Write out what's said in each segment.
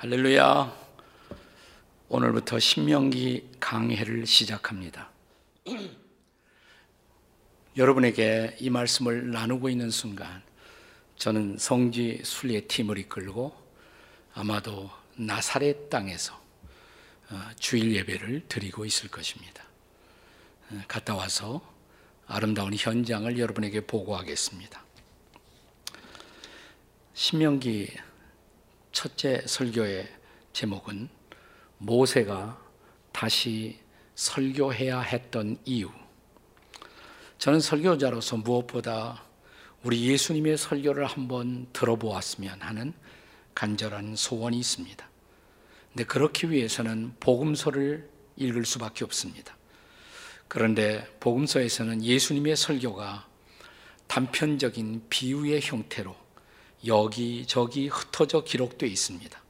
할렐루야. 오늘부터 신명기 강해를 시작합니다. 여러분에게 이 말씀을 나누고 있는 순간 저는 성지 순례 팀을 이끌고 아마도 나사렛 땅에서 어, 주일 예배를 드리고 있을 것입니다. 어, 갔다 와서 아름다운 현장을 여러분에게 보고하겠습니다. 신명기 첫째 설교의 제목은 모세가 다시 설교해야 했던 이유. 저는 설교자로서 무엇보다 우리 예수님의 설교를 한번 들어보았으면 하는 간절한 소원이 있습니다. 근데 그렇기 위해서는 복음서를 읽을 수밖에 없습니다. 그런데 복음서에서는 예수님의 설교가 단편적인 비유의 형태로 여기저기 흩어져 기록되어 있습니다.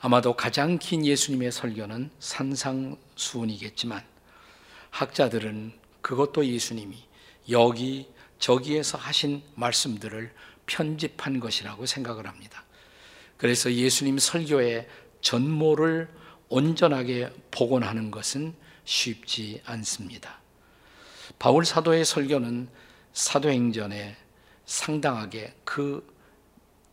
아마도 가장 긴 예수님의 설교는 산상수훈이겠지만 학자들은 그것도 예수님이 여기 저기에서 하신 말씀들을 편집한 것이라고 생각을 합니다. 그래서 예수님 설교의 전모를 온전하게 복원하는 것은 쉽지 않습니다. 바울 사도의 설교는 사도행전에 상당하게 그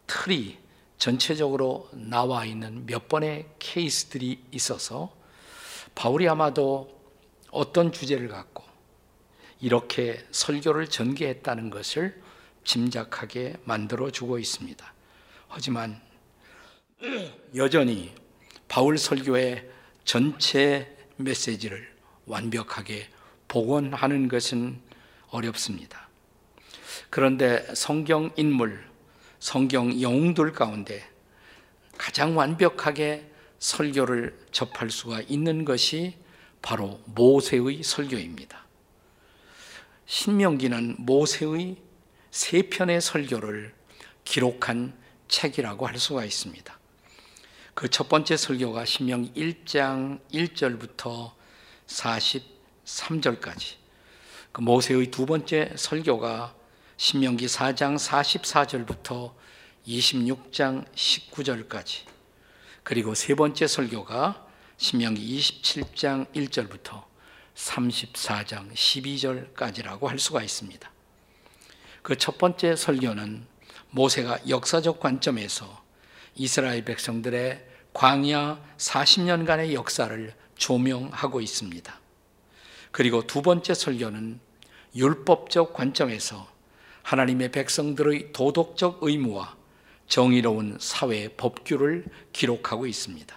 틀이 전체적으로 나와 있는 몇 번의 케이스들이 있어서 바울이 아마도 어떤 주제를 갖고 이렇게 설교를 전개했다는 것을 짐작하게 만들어 주고 있습니다. 하지만 여전히 바울 설교의 전체 메시지를 완벽하게 복원하는 것은 어렵습니다. 그런데 성경 인물, 성경 영웅들 가운데 가장 완벽하게 설교를 접할 수가 있는 것이 바로 모세의 설교입니다. 신명기는 모세의 세 편의 설교를 기록한 책이라고 할 수가 있습니다. 그 첫 번째 설교가 신명 1장 1절부터 43절까지. 그 모세의 두 번째 설교가 신명기 4장 44절부터 26장 19절까지 그리고 세 번째 설교가 신명기 27장 1절부터 34장 12절까지라고 할 수가 있습니다. 그 첫 번째 설교는 모세가 역사적 관점에서 이스라엘 백성들의 광야 40년간의 역사를 조명하고 있습니다. 그리고 두 번째 설교는 율법적 관점에서 하나님의 백성들의 도덕적 의무와 정의로운 사회 법규를 기록하고 있습니다.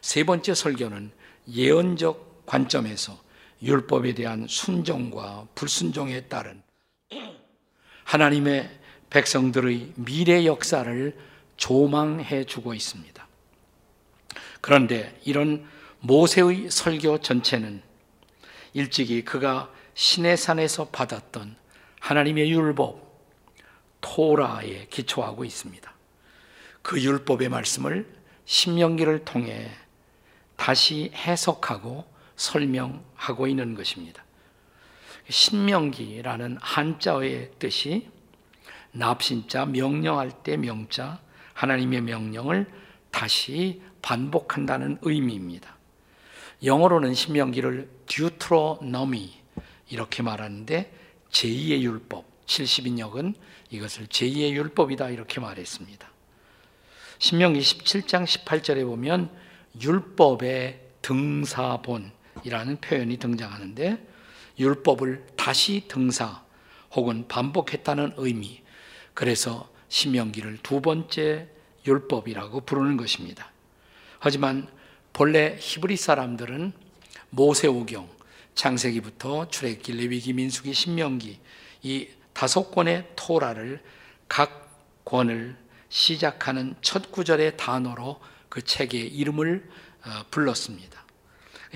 세 번째 설교는 예언적 관점에서 율법에 대한 순종과 불순종에 따른 하나님의 백성들의 미래 역사를 조망해 주고 있습니다. 그런데 이런 모세의 설교 전체는 일찍이 그가 시내산에서 받았던 하나님의 율법, 토라에 기초하고 있습니다. 그 율법의 말씀을 신명기를 통해 다시 해석하고 설명하고 있는 것입니다. 신명기라는 한자어의 뜻이 납신자, 명령할 때 명자, 하나님의 명령을 다시 반복한다는 의미입니다. 영어로는 신명기를 듀트로노미 이렇게 말하는데 제2의 율법, 70인역은 이것을 제2의 율법이다 이렇게 말했습니다. 신명기 17장 18절에 보면 율법의 등사본이라는 표현이 등장하는데 율법을 다시 등사 혹은 반복했다는 의미 그래서 신명기를 두 번째 율법이라고 부르는 것입니다. 하지만 본래 히브리 사람들은 모세오경 창세기부터 출애굽기, 레위기, 민수기, 신명기 이 다섯 권의 토라를 각 권을 시작하는 첫 구절의 단어로 그 책의 이름을 어, 불렀습니다.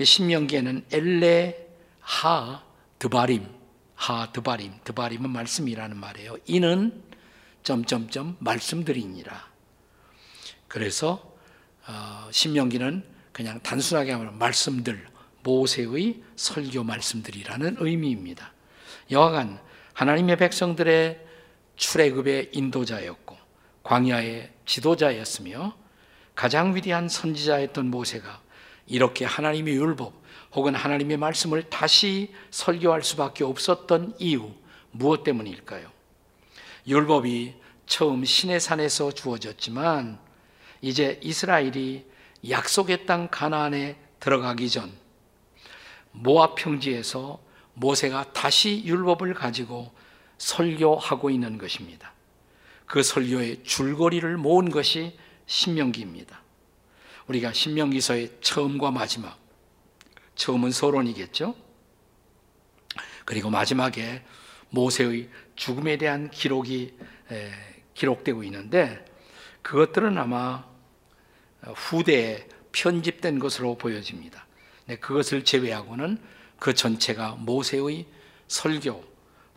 신명기에는 엘레 하 드바림 하 드바림 드바림은 말씀이라는 말이에요. 이는 점점점 말씀들이니라. 그래서 어, 신명기는 그냥 단순하게 하면 말씀들 모세의 설교 말씀들이라는 의미입니다. 여하간 하나님의 백성들의 출애굽의 인도자였고 광야의 지도자였으며 가장 위대한 선지자였던 모세가 이렇게 하나님의 율법 혹은 하나님의 말씀을 다시 설교할 수밖에 없었던 이유 무엇 때문일까요? 율법이 처음 신의 산에서 주어졌지만 이제 이스라엘이 약속의 땅 가나안에 들어가기 전 모압 평지에서 모세가 다시 율법을 가지고 설교하고 있는 것입니다. 그 설교의 줄거리를 모은 것이 신명기입니다. 우리가 신명기서의 처음과 마지막, 처음은 서론이겠죠? 그리고 마지막에 모세의 죽음에 대한 기록이 기록되고 있는데 그것들은 아마 후대에 편집된 것으로 보여집니다. 그것을 제외하고는 그 전체가 모세의 설교,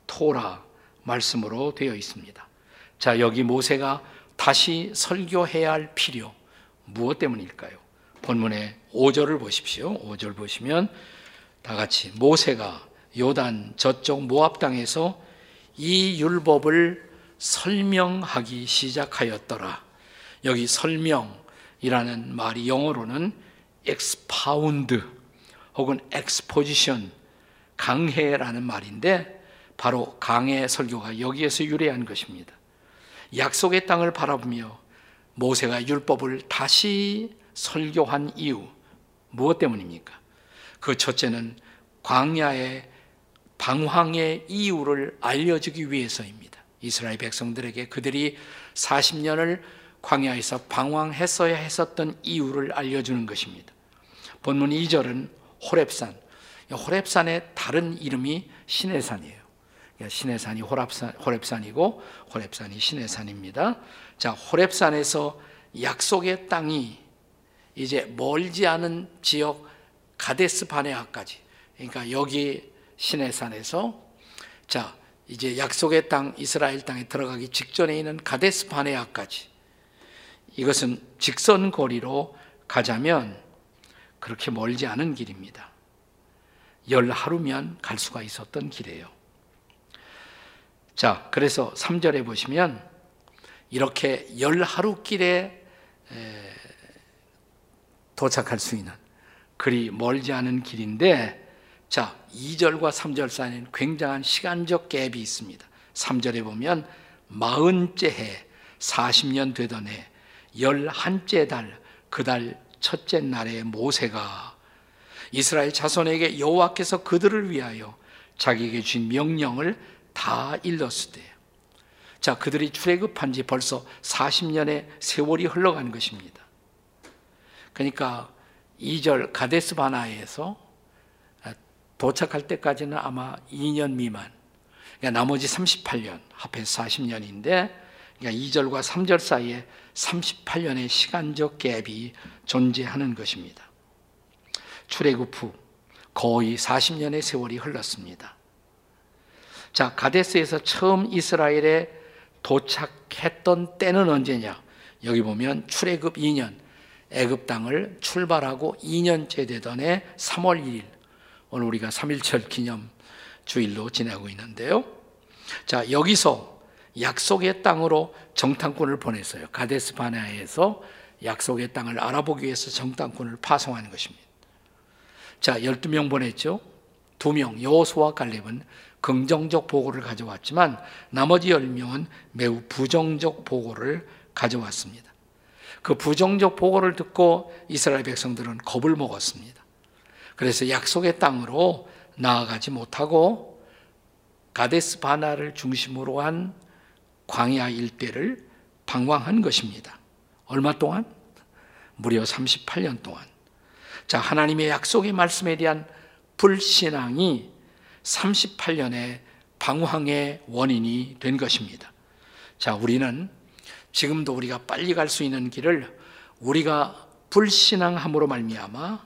토라 말씀으로 되어 있습니다. 자, 여기 모세가 다시 설교해야 할 필요 무엇 때문일까요? 본문의 5절을 보십시오. 5절 보시면 다 같이 모세가 요단 저쪽 모압 땅에서 이 율법을 설명하기 시작하였더라. 여기 설명이라는 말이 영어로는 expound 혹은 exposition 강해라는 말인데 바로 강해 설교가 여기에서 유래한 것입니다. 약속의 땅을 바라보며 모세가 율법을 다시 설교한 이유 무엇 때문입니까? 그 첫째는 광야의 방황의 이유를 알려주기 위해서입니다. 이스라엘 백성들에게 그들이 40년을 광야에서 방황했어야 했었던 이유를 알려주는 것입니다. 본문 2절은 호랩산. 호랩산의 다른 이름이 시내산이에요. 시내산이 호랩산, 호랩산이고 호랩산이 시내산입니다. 자, 호랩산에서 약속의 땅이 이제 멀지 않은 지역 가데스 바네아까지 그러니까 여기 시내산에서 자, 이제 약속의 땅 이스라엘 땅에 들어가기 직전에 있는 가데스 바네아까지 이것은 직선 거리로 가자면 그렇게 멀지 않은 길입니다. 열 하루면 갈 수가 있었던 길이에요. 자, 그래서 3절에 보시면 이렇게 열 하루 길에 도착할 수 있는 그리 멀지 않은 길인데 자, 2절과 3절 사이에는 굉장한 시간적 갭이 있습니다. 3절에 보면 마흔째 해 40년 되던 해 열한째 달 그 달 첫째 날에 모세가 이스라엘 자손에게 여호와께서 그들을 위하여 자기에게 주신 명령을 다 일렀을 때요. 자, 그들이 출애굽한 지 벌써 40년의 세월이 흘러간 것입니다. 그러니까 2절 가데스 바나에서 도착할 때까지는 아마 2년 미만. 그러니까 나머지 38년, 합해서 40년인데 그러니까 2절과 3절 사이에 38년의 시간적 갭이 존재하는 것입니다. 출애굽 후 거의 40년의 세월이 흘렀습니다. 자, 가데스에서 처음 이스라엘에 도착했던 때는 언제냐? 여기 보면 출애굽 2년 애굽 땅을 출발하고 2년째 되던 해 3월 1일 오늘 우리가 3.1절 기념 주일로 지내고 있는데요. 자, 여기서 약속의 땅으로 정탐꾼을 보냈어요. 가데스 바네아에서 약속의 땅을 알아보기 위해서 정탐꾼을 파송하는 것입니다. 자, 12명 보냈죠. 2명, 여호수와 갈렙은 긍정적 보고를 가져왔지만 나머지 10명은 매우 부정적 보고를 가져왔습니다. 그 부정적 보고를 듣고 이스라엘 백성들은 겁을 먹었습니다. 그래서 약속의 땅으로 나아가지 못하고 가데스 바나를 중심으로 한 광야 일대를 방황한 것입니다. 얼마 동안? 무려 38년 동안. 자, 하나님의 약속의 말씀에 대한 불신앙이 38년의 방황의 원인이 된 것입니다. 자, 우리는 지금도 우리가 빨리 갈 수 있는 길을 우리가 불신앙함으로 말미암아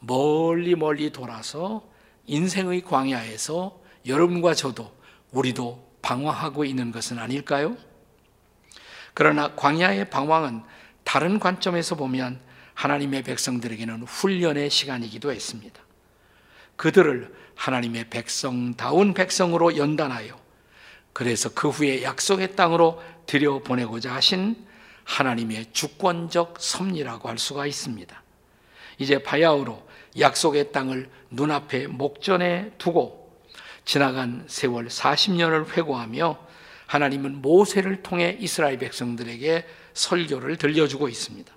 멀리 멀리 돌아서 인생의 광야에서 여러분과 저도 우리도 방황하고 있는 것은 아닐까요? 그러나 광야의 방황은 다른 관점에서 보면 하나님의 백성들에게는 훈련의 시간이기도 했습니다. 그들을 하나님의 백성다운 백성으로 연단하여 그래서 그 후에 약속의 땅으로 들여보내고자 하신 하나님의 주권적 섭리라고 할 수가 있습니다. 이제 바야흐로 약속의 땅을 눈앞에 목전에 두고 지나간 세월 40년을 회고하며 하나님은 모세를 통해 이스라엘 백성들에게 설교를 들려주고 있습니다.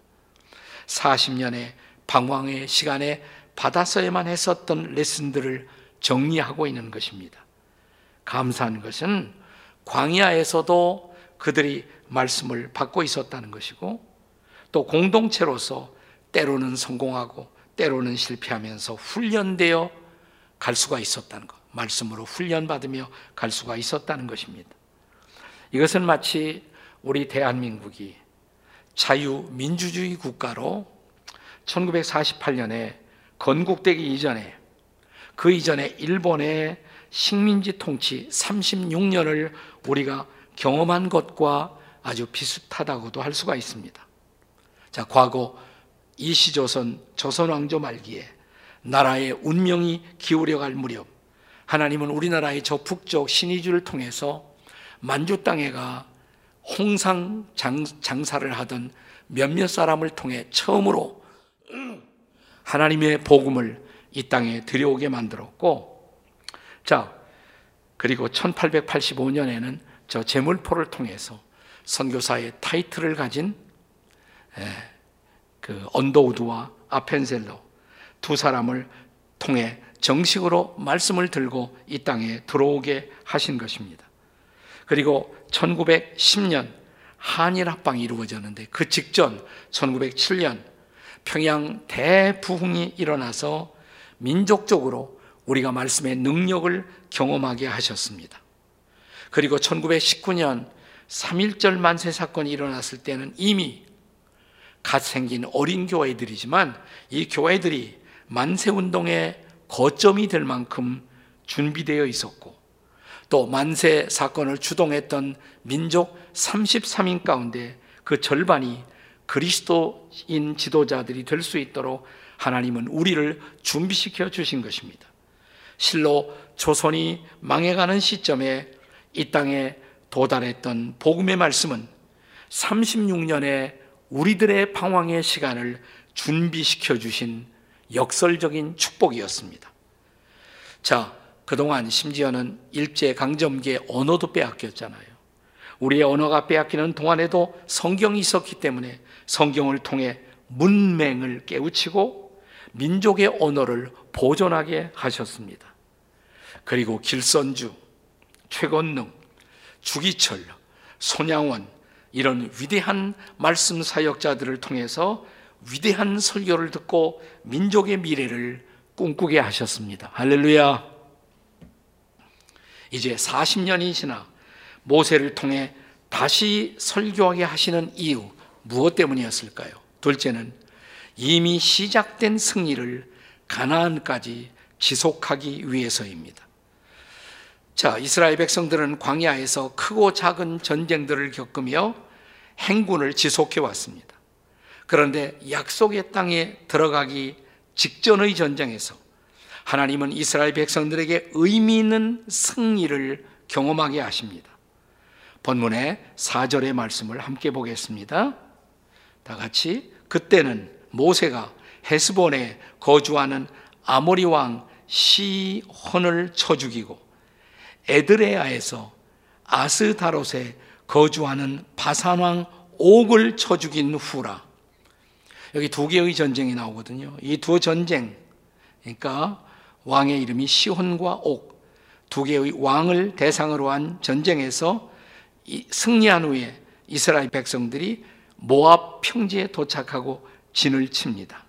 40년의 방황의 시간에 받았어야만 했었던 레슨들을 정리하고 있는 것입니다. 감사한 것은 광야에서도 그들이 말씀을 받고 있었다는 것이고 또 공동체로서 때로는 성공하고 때로는 실패하면서 훈련되어 갈 수가 있었다는 것. 말씀으로 훈련받으며 갈 수가 있었다는 것입니다. 이것은 마치 우리 대한민국이 자유민주주의 국가로 1948년에 건국되기 이전에 그 이전에 일본의 식민지 통치 36년을 우리가 경험한 것과 아주 비슷하다고도 할 수가 있습니다. 자, 과거 이시조선 조선왕조 말기에 나라의 운명이 기울여갈 무렵 하나님은 우리나라의 저 북쪽 신의주를 통해서 만주 땅에가 홍상 장사를 하던 몇몇 사람을 통해 처음으로 하나님의 복음을 이 땅에 들여오게 만들었고, 자, 그리고 1885년에는 저 제물포를 통해서 선교사의 타이틀을 가진 그 언더우드와 아펜셀러 두 사람을 통해 정식으로 말씀을 들고 이 땅에 들어오게 하신 것입니다. 그리고 1910년 한일 합방이 이루어졌는데 그 직전 1907년 평양 대부흥이 일어나서 민족적으로 우리가 말씀의 능력을 경험하게 하셨습니다. 그리고 1919년 3.1절 만세 사건이 일어났을 때는 이미 갓 생긴 어린 교회들이지만 이 교회들이 만세 운동의 거점이 될 만큼 준비되어 있었고 또 만세 사건을 주동했던 민족 33인 가운데 그 절반이 그리스도인 지도자들이 될 수 있도록 하나님은 우리를 준비시켜 주신 것입니다. 실로 조선이 망해가는 시점에 이 땅에 도달했던 복음의 말씀은 36년의 우리들의 방황의 시간을 준비시켜 주신 역설적인 축복이었습니다. 자, 그동안 심지어는 일제 강점기에 언어도 빼앗겼잖아요. 우리의 언어가 빼앗기는 동안에도 성경이 있었기 때문에 성경을 통해 문맹을 깨우치고 민족의 언어를 보존하게 하셨습니다. 그리고 길선주, 최건능, 주기철, 손양원 이런 위대한 말씀 사역자들을 통해서 위대한 설교를 듣고 민족의 미래를 꿈꾸게 하셨습니다. 할렐루야. 이제 40년이 지나 모세를 통해 다시 설교하게 하시는 이유 무엇 때문이었을까요? 둘째는 이미 시작된 승리를 가나안까지 지속하기 위해서입니다. 자, 이스라엘 백성들은 광야에서 크고 작은 전쟁들을 겪으며 행군을 지속해 왔습니다. 그런데 약속의 땅에 들어가기 직전의 전쟁에서 하나님은 이스라엘 백성들에게 의미 있는 승리를 경험하게 하십니다. 본문의 4절의 말씀을 함께 보겠습니다. 다 같이 그때는 모세가 헤스본에 거주하는 아모리 왕 시혼을 쳐 죽이고 에드레아에서 아스다롯에 거주하는 바산 왕 옥을 쳐 죽인 후라. 여기 두 개의 전쟁이 나오거든요. 이 두 전쟁, 그러니까 왕의 이름이 시혼과 옥, 두 개의 왕을 대상으로 한 전쟁에서 승리한 후에 이스라엘 백성들이 모압 평지에 도착하고 진을 칩니다.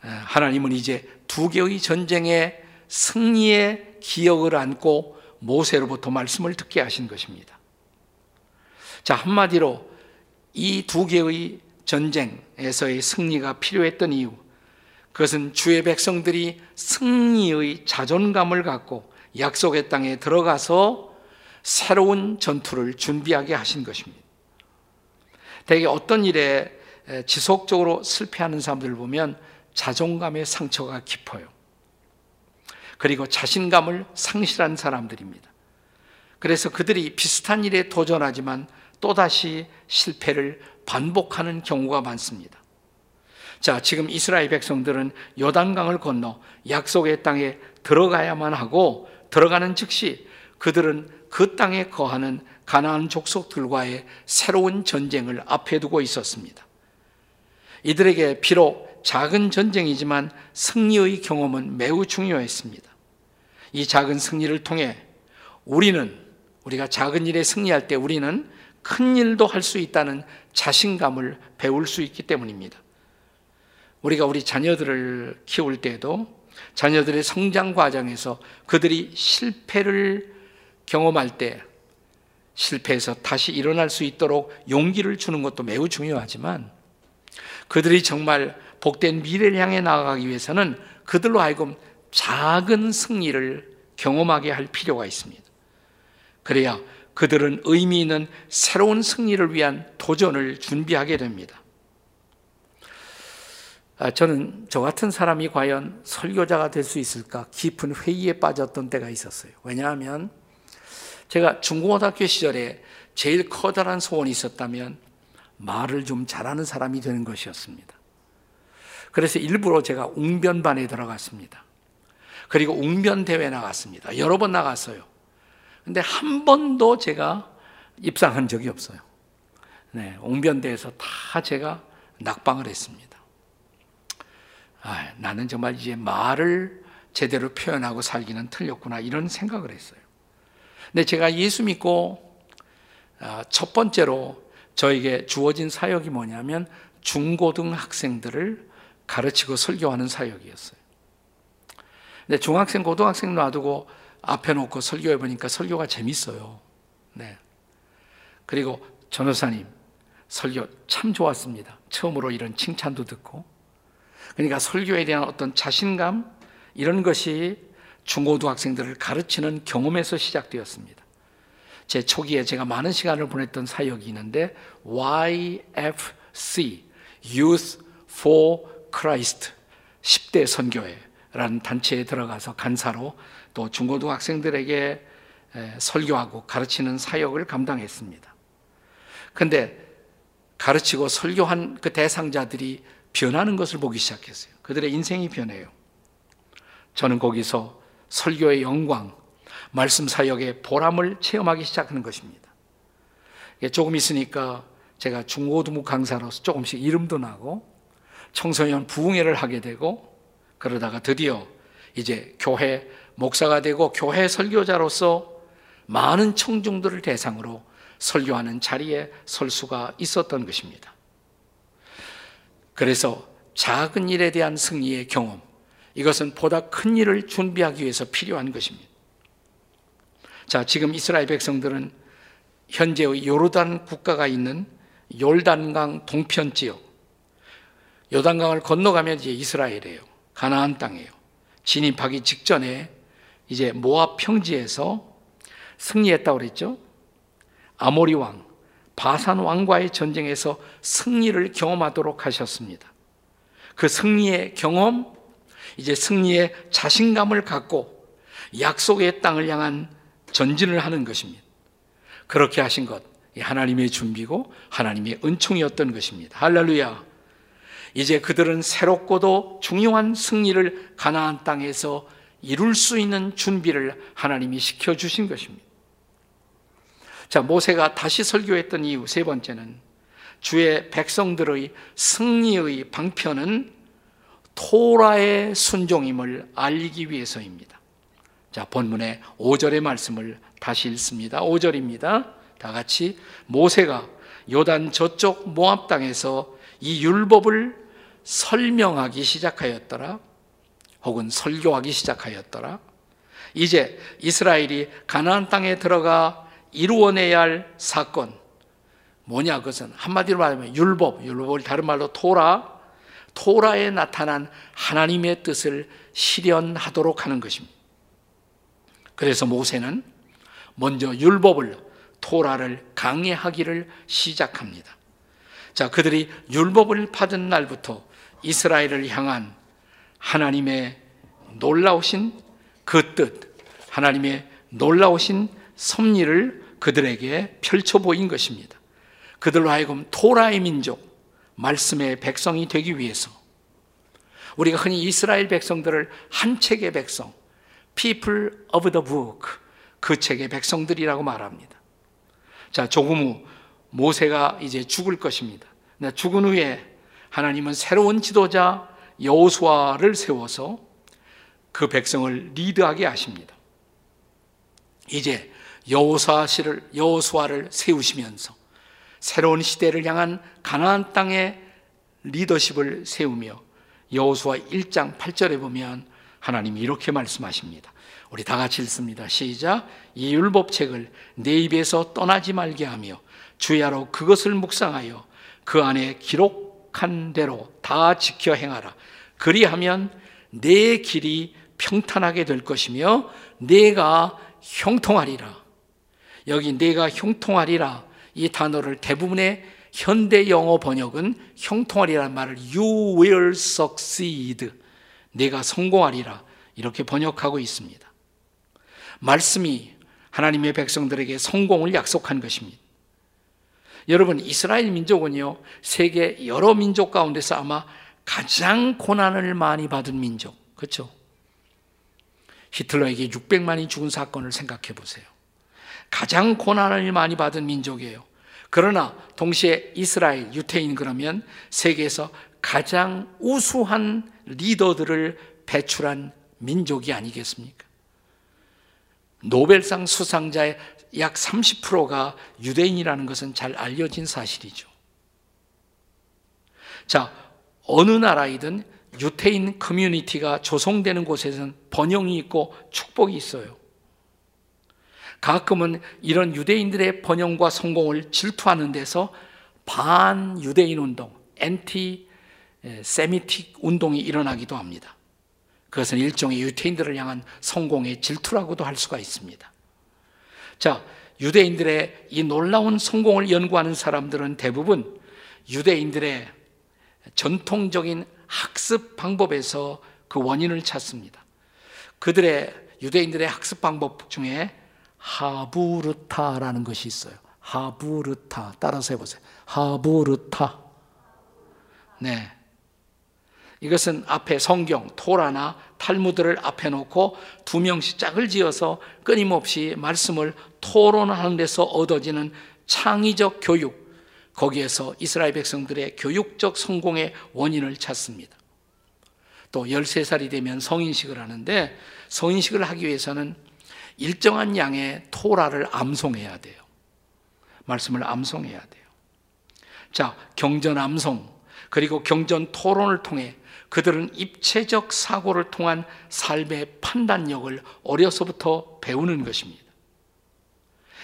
하나님은 이제 두 개의 전쟁의 승리의 기억을 안고 모세로부터 말씀을 듣게 하신 것입니다. 자, 한마디로 이 두 개의 전쟁에서의 승리가 필요했던 이유, 그것은 주의 백성들이 승리의 자존감을 갖고 약속의 땅에 들어가서 새로운 전투를 준비하게 하신 것입니다. 대개 어떤 일에 지속적으로 실패하는 사람들을 보면 자존감의 상처가 깊어요. 그리고 자신감을 상실한 사람들입니다. 그래서 그들이 비슷한 일에 도전하지만 또다시 실패를 반복하는 경우가 많습니다. 자, 지금 이스라엘 백성들은 요단강을 건너 약속의 땅에 들어가야만 하고 들어가는 즉시 그들은 그 땅에 거하는 가나안 족속들과의 새로운 전쟁을 앞에 두고 있었습니다. 이들에게 비록 작은 전쟁이지만 승리의 경험은 매우 중요했습니다. 이 작은 승리를 통해 우리는 우리가 작은 일에 승리할 때 우리는 큰 일도 할 수 있다는 자신감을 배울 수 있기 때문입니다. 우리가 우리 자녀들을 키울 때도 자녀들의 성장 과정에서 그들이 실패를 경험할 때 실패해서 다시 일어날 수 있도록 용기를 주는 것도 매우 중요하지만 그들이 정말 복된 미래를 향해 나아가기 위해서는 그들로 하여금 작은 승리를 경험하게 할 필요가 있습니다. 그래야 그들은 의미 있는 새로운 승리를 위한 도전을 준비하게 됩니다. 아, 저는 저 같은 사람이 과연 설교자가 될 수 있을까 깊은 회의에 빠졌던 때가 있었어요. 왜냐하면 제가 중고등학교 시절에 제일 커다란 소원이 있었다면 말을 좀 잘하는 사람이 되는 것이었습니다. 그래서 일부러 제가 웅변반에 들어갔습니다. 그리고 웅변 대회 나갔습니다. 여러 번 나갔어요. 근데 한 번도 제가 입상한 적이 없어요. 네, 웅변대에서 다 제가 낙방을 했습니다. 아, 나는 정말 이제 말을 제대로 표현하고 살기는 틀렸구나 이런 생각을 했어요. 근데 제가 예수 믿고 아, 첫 번째로 저에게 주어진 사역이 뭐냐면 중고등 학생들을 가르치고 설교하는 사역이었어요. 근데 중학생, 고등학생 놔두고 앞에 놓고 설교해 보니까 설교가 재밌어요. 네. 그리고 전호사님 설교 참 좋았습니다. 처음으로 이런 칭찬도 듣고 그러니까 설교에 대한 어떤 자신감 이런 것이 중고등 학생들을 가르치는 경험에서 시작되었습니다. 제 초기에 제가 많은 시간을 보냈던 사역이 있는데 YFC Youth for Christ 10대 선교회라는 단체에 들어가서 간사로 또 중고등학생들에게 설교하고 가르치는 사역을 감당했습니다. 근데 가르치고 설교한 그 대상자들이 변하는 것을 보기 시작했어요. 그들의 인생이 변해요. 저는 거기서 설교의 영광, 말씀 사역의 보람을 체험하기 시작하는 것입니다. 조금 있으니까 제가 중고등부 강사로서 조금씩 이름도 나고 청소년 부흥회를 하게 되고 그러다가 드디어 이제 교회 목사가 되고 교회 설교자로서 많은 청중들을 대상으로 설교하는 자리에 설 수가 있었던 것입니다. 그래서 작은 일에 대한 승리의 경험, 이것은 보다 큰 일을 준비하기 위해서 필요한 것입니다. 자, 지금 이스라엘 백성들은 현재의 요르단 국가가 있는 요단강 동편 지역, 요단강을 건너가면 이제 이스라엘이에요. 가나안 땅이에요. 진입하기 직전에 이제 모압 평지에서 승리했다고 그랬죠. 아모리 왕, 바산 왕과의 전쟁에서 승리를 경험하도록 하셨습니다. 그 승리의 경험, 이제 승리의 자신감을 갖고 약속의 땅을 향한 전진을 하는 것입니다. 그렇게 하신 것, 하나님의 준비고 하나님의 은총이었던 것입니다. 할렐루야. 이제 그들은 새롭고도 중요한 승리를 가나안 땅에서 이룰 수 있는 준비를 하나님이 시켜 주신 것입니다. 자, 모세가 다시 설교했던 이유 세 번째는 주의 백성들의 승리의 방편은 토라의 순종임을 알리기 위해서입니다. 자, 본문의 5절의 말씀을 다시 읽습니다. 5절입니다. 다 같이 모세가 요단 저쪽 모압 땅에서 이 율법을 설명하기 시작하였더라. 혹은 설교하기 시작하였더라. 이제 이스라엘이 가나안 땅에 들어가 이루어내야 할 사건 뭐냐 그것은 한마디로 말하면 율법, 율법을 다른 말로 토라, 토라에 나타난 하나님의 뜻을 실현하도록 하는 것입니다. 그래서 모세는 먼저 율법을 토라를 강해하기를 시작합니다. 자, 그들이 율법을 받은 날부터 이스라엘을 향한 하나님의 놀라우신 그 뜻, 하나님의 놀라우신 섭리를 그들에게 펼쳐 보인 것입니다. 그들로 하여금 토라의 민족, 말씀의 백성이 되기 위해서 우리가 흔히 이스라엘 백성들을 한 책의 백성, people of the book, 그 책의 백성들이라고 말합니다. 자, 조금 후 모세가 이제 죽을 것입니다. 죽은 후에 하나님은 새로운 지도자 여호수아를 세워서 그 백성을 리드하게 하십니다. 이제 여호수아를 여호수아를 세우시면서 새로운 시대를 향한 가나안 땅의 리더십을 세우며 여호수아 1장 8절에 보면 하나님이 이렇게 말씀하십니다. 우리 다 같이 읽습니다. 시작. 이 율법책을 내 입에서 떠나지 말게 하며 주야로 그것을 묵상하여 그 안에 기록 한 대로 다 지켜 행하라. 그리하면 내 길이 평탄하게 될 것이며 내가 형통하리라. 여기 내가 형통하리라 이 단어를 대부분의 현대 영어 번역은 형통하리라는 말을 you will succeed. 내가 성공하리라. 이렇게 번역하고 있습니다. 말씀이 하나님의 백성들에게 성공을 약속한 것입니다. 여러분, 이스라엘 민족은요, 세계 여러 민족 가운데서 아마 가장 고난을 많이 받은 민족. 그렇죠? 히틀러에게 600만이 죽은 사건을 생각해 보세요. 가장 고난을 많이 받은 민족이에요. 그러나 동시에 이스라엘, 유태인 그러면 세계에서 가장 우수한 리더들을 배출한 민족이 아니겠습니까? 노벨상 수상자의 약 30%가 유대인이라는 것은 잘 알려진 사실이죠. 자, 어느 나라이든 유태인 커뮤니티가 조성되는 곳에서는 번영이 있고 축복이 있어요. 가끔은 이런 유대인들의 번영과 성공을 질투하는 데서 반 유대인 운동, 엔티 세미틱 운동이 일어나기도 합니다. 그것은 일종의 유태인들을 향한 성공의 질투라고도 할 수가 있습니다. 자, 유대인들의 이 놀라운 성공을 연구하는 사람들은 대부분 유대인들의 전통적인 학습 방법에서 그 원인을 찾습니다. 그들의 유대인들의 학습 방법 중에 하부르타라는 것이 있어요. 하부르타. 따라서 해보세요. 하부르타. 네. 이것은 앞에 성경, 토라나 탈무드를 앞에 놓고 두 명씩 짝을 지어서 끊임없이 말씀을 토론하는 데서 얻어지는 창의적 교육, 거기에서 이스라엘 백성들의 교육적 성공의 원인을 찾습니다. 또 13살이 되면 성인식을 하는데 성인식을 하기 위해서는 일정한 양의 토라를 암송해야 돼요. 말씀을 암송해야 돼요. 자, 경전 암송, 그리고 경전 토론을 통해 그들은 입체적 사고를 통한 삶의 판단력을 어려서부터 배우는 것입니다.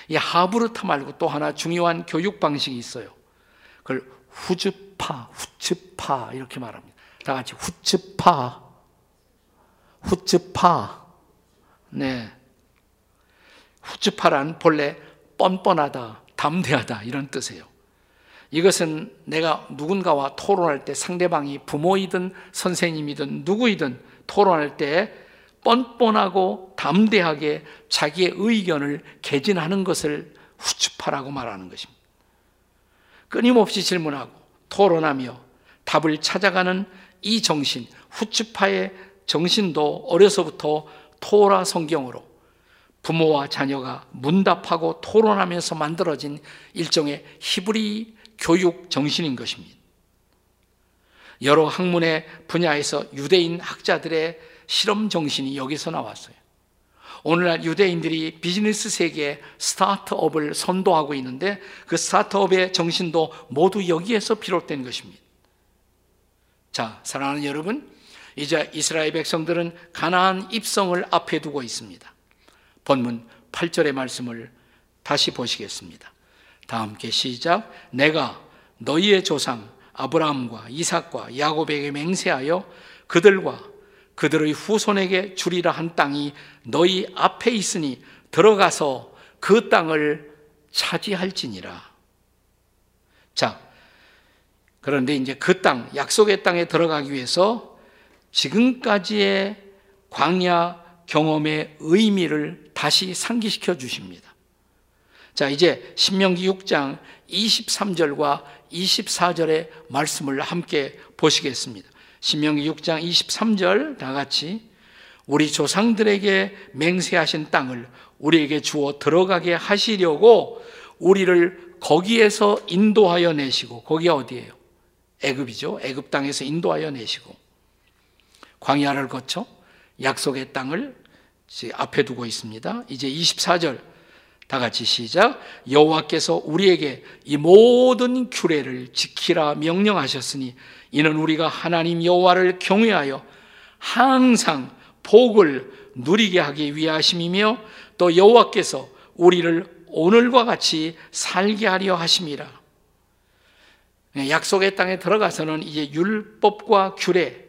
이 하브르타 말고 또 하나 중요한 교육 방식이 있어요. 그걸 후즈파, 후츠파 이렇게 말합니다. 다 같이 후츠파, 후츠파. 네. 후츠파란 본래 뻔뻔하다, 담대하다 이런 뜻이에요. 이것은 내가 누군가와 토론할 때 상대방이 부모이든 선생님이든 누구이든 토론할 때 뻔뻔하고 담대하게 자기의 의견을 개진하는 것을 후추파라고 말하는 것입니다. 끊임없이 질문하고 토론하며 답을 찾아가는 이 정신, 후추파의 정신도 어려서부터 토라 성경으로 부모와 자녀가 문답하고 토론하면서 만들어진 일종의 히브리 교육 정신인 것입니다. 여러 학문의 분야에서 유대인 학자들의 실험 정신이 여기서 나왔어요. 오늘날 유대인들이 비즈니스 세계에 스타트업을 선도하고 있는데 그 스타트업의 정신도 모두 여기에서 비롯된 것입니다. 자, 사랑하는 여러분, 이제 이스라엘 백성들은 가나안 입성을 앞에 두고 있습니다. 본문 8절의 말씀을 다시 보시겠습니다. 다 함께 시작. 내가 너희의 조상 아브라함과 이삭과 야곱에게 맹세하여 그들과 그들의 후손에게 주리라 한 땅이 너희 앞에 있으니 들어가서 그 땅을 차지할지니라. 자, 그런데 이제 그 땅, 약속의 땅에 들어가기 위해서 지금까지의 광야 경험의 의미를 다시 상기시켜 주십니다. 자, 이제 신명기 6장 23절과 24절의 말씀을 함께 보시겠습니다. 신명기 6장 23절 다 같이 우리 조상들에게 맹세하신 땅을 우리에게 주어 들어가게 하시려고 우리를 거기에서 인도하여 내시고 거기가 어디예요? 애굽이죠. 애굽 땅에서 인도하여 내시고 광야를 거쳐 약속의 땅을 앞에 두고 있습니다. 이제 24절 다 같이 시작. 여호와께서 우리에게 이 모든 규례를 지키라 명령하셨으니 이는 우리가 하나님 여호와를 경외하여 항상 복을 누리게 하기 위하심이며 또 여호와께서 우리를 오늘과 같이 살게 하려 하심이라. 네, 약속의 땅에 들어가서는 이제 율법과 규례,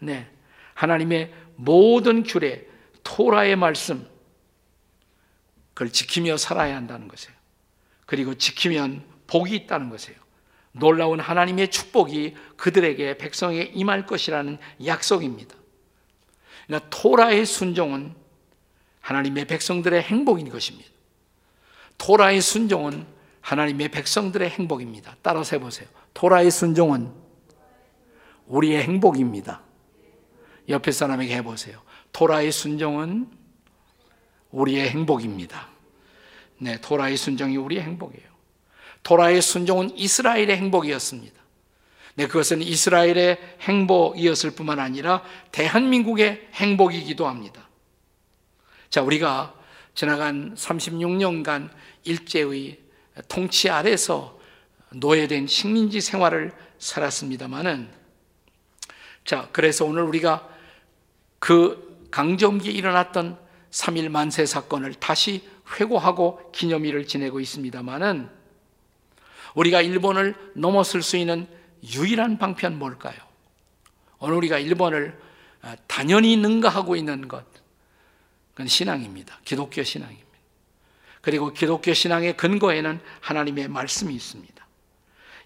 네, 하나님의 모든 규례, 토라의 말씀, 그걸 지키며 살아야 한다는 것이에요. 그리고 지키면 복이 있다는 것이에요. 놀라운 하나님의 축복이 그들에게 백성에 임할 것이라는 약속입니다. 그러니까 토라의 순종은 하나님의 백성들의 행복인 것입니다. 토라의 순종은 하나님의 백성들의 행복입니다. 따라서 해보세요. 토라의 순종은 우리의 행복입니다. 옆에 사람에게 해보세요. 토라의 순종은 우리의 행복입니다. 네, 토라의 순종이 우리의 행복이에요. 토라의 순종은 이스라엘의 행복이었습니다. 네, 그것은 이스라엘의 행복이었을 뿐만 아니라 대한민국의 행복이기도 합니다. 자, 우리가 지나간 36년간 일제의 통치 아래서 노예된 식민지 생활을 살았습니다마는 자, 그래서 오늘 우리가 그 강점기에 일어났던 3일 만세 사건을 다시 회고하고 기념일을 지내고 있습니다마는 우리가 일본을 넘어설 수 있는 유일한 방편 뭘까요? 오늘 우리가 일본을 단연히 능가하고 있는 것, 그건 신앙입니다. 기독교 신앙입니다. 그리고 기독교 신앙의 근거에는 하나님의 말씀이 있습니다.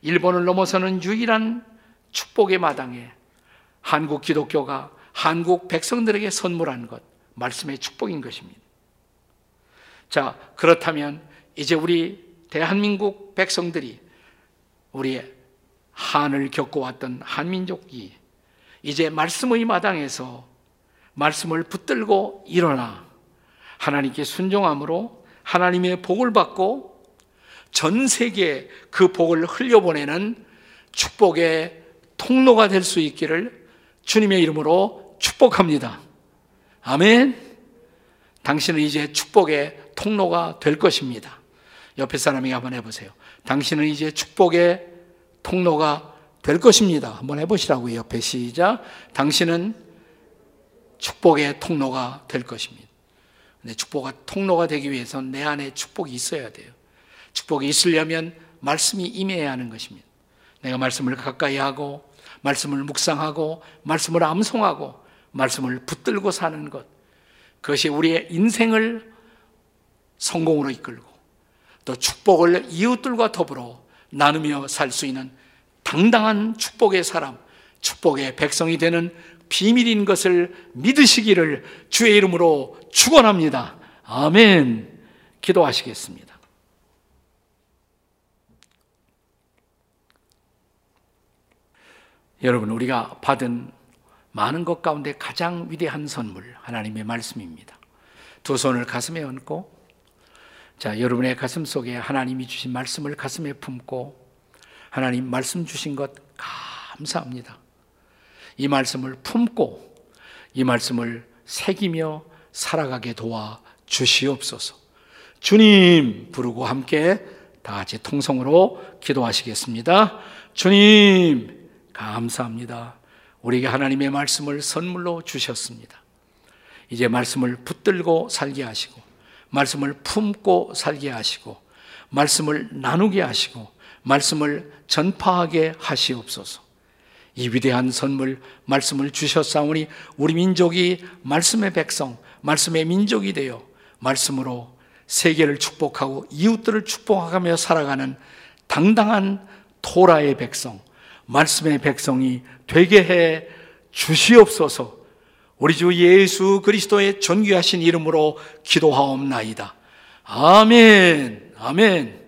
일본을 넘어서는 유일한 축복의 마당에 한국 기독교가 한국 백성들에게 선물한 것, 말씀의 축복인 것입니다. 자, 그렇다면 이제 우리 대한민국 백성들이 우리의 한을 겪어왔던 한민족이 이제 말씀의 마당에서 말씀을 붙들고 일어나 하나님께 순종함으로 하나님의 복을 받고 전 세계에 그 복을 흘려보내는 축복의 통로가 될 수 있기를 주님의 이름으로 축복합니다. 아멘. 당신은 이제 축복의 통로가 될 것입니다. 옆에 사람에게 한번 해보세요. 당신은 이제 축복의 통로가 될 것입니다. 한번 해보시라고요. 옆에 시작. 당신은 축복의 통로가 될 것입니다. 근데 축복의 통로가 되기 위해서는 내 안에 축복이 있어야 돼요. 축복이 있으려면 말씀이 임해야 하는 것입니다. 내가 말씀을 가까이 하고, 말씀을 묵상하고, 말씀을 암송하고, 말씀을 붙들고 사는 것. 그것이 우리의 인생을 성공으로 이끌고, 또 축복을 이웃들과 더불어 나누며 살 수 있는 당당한 축복의 사람, 축복의 백성이 되는 비밀인 것을 믿으시기를 주의 이름으로 축원합니다. 아멘. 기도하시겠습니다. 여러분, 우리가 받은 많은 것 가운데 가장 위대한 선물, 하나님의 말씀입니다. 두 손을 가슴에 얹고, 자, 여러분의 가슴 속에 하나님이 주신 말씀을 가슴에 품고, 하나님 말씀 주신 것 감사합니다. 이 말씀을 품고, 이 말씀을 새기며 살아가게 도와 주시옵소서. 주님 부르고 함께 다 같이 통성으로 기도하시겠습니다. 주님, 감사합니다. 우리에게 하나님의 말씀을 선물로 주셨습니다. 이제 말씀을 붙들고 살게 하시고, 말씀을 품고 살게 하시고, 말씀을 나누게 하시고, 말씀을 전파하게 하시옵소서. 이 위대한 선물, 말씀을 주셨사오니 우리 민족이 말씀의 백성, 말씀의 민족이 되어 말씀으로 세계를 축복하고 이웃들을 축복하며 살아가는 당당한 토라의 백성, 말씀의 백성이 되게 해 주시옵소서. 우리 주 예수 그리스도의 존귀하신 이름으로 기도하옵나이다. 아멘. 아멘.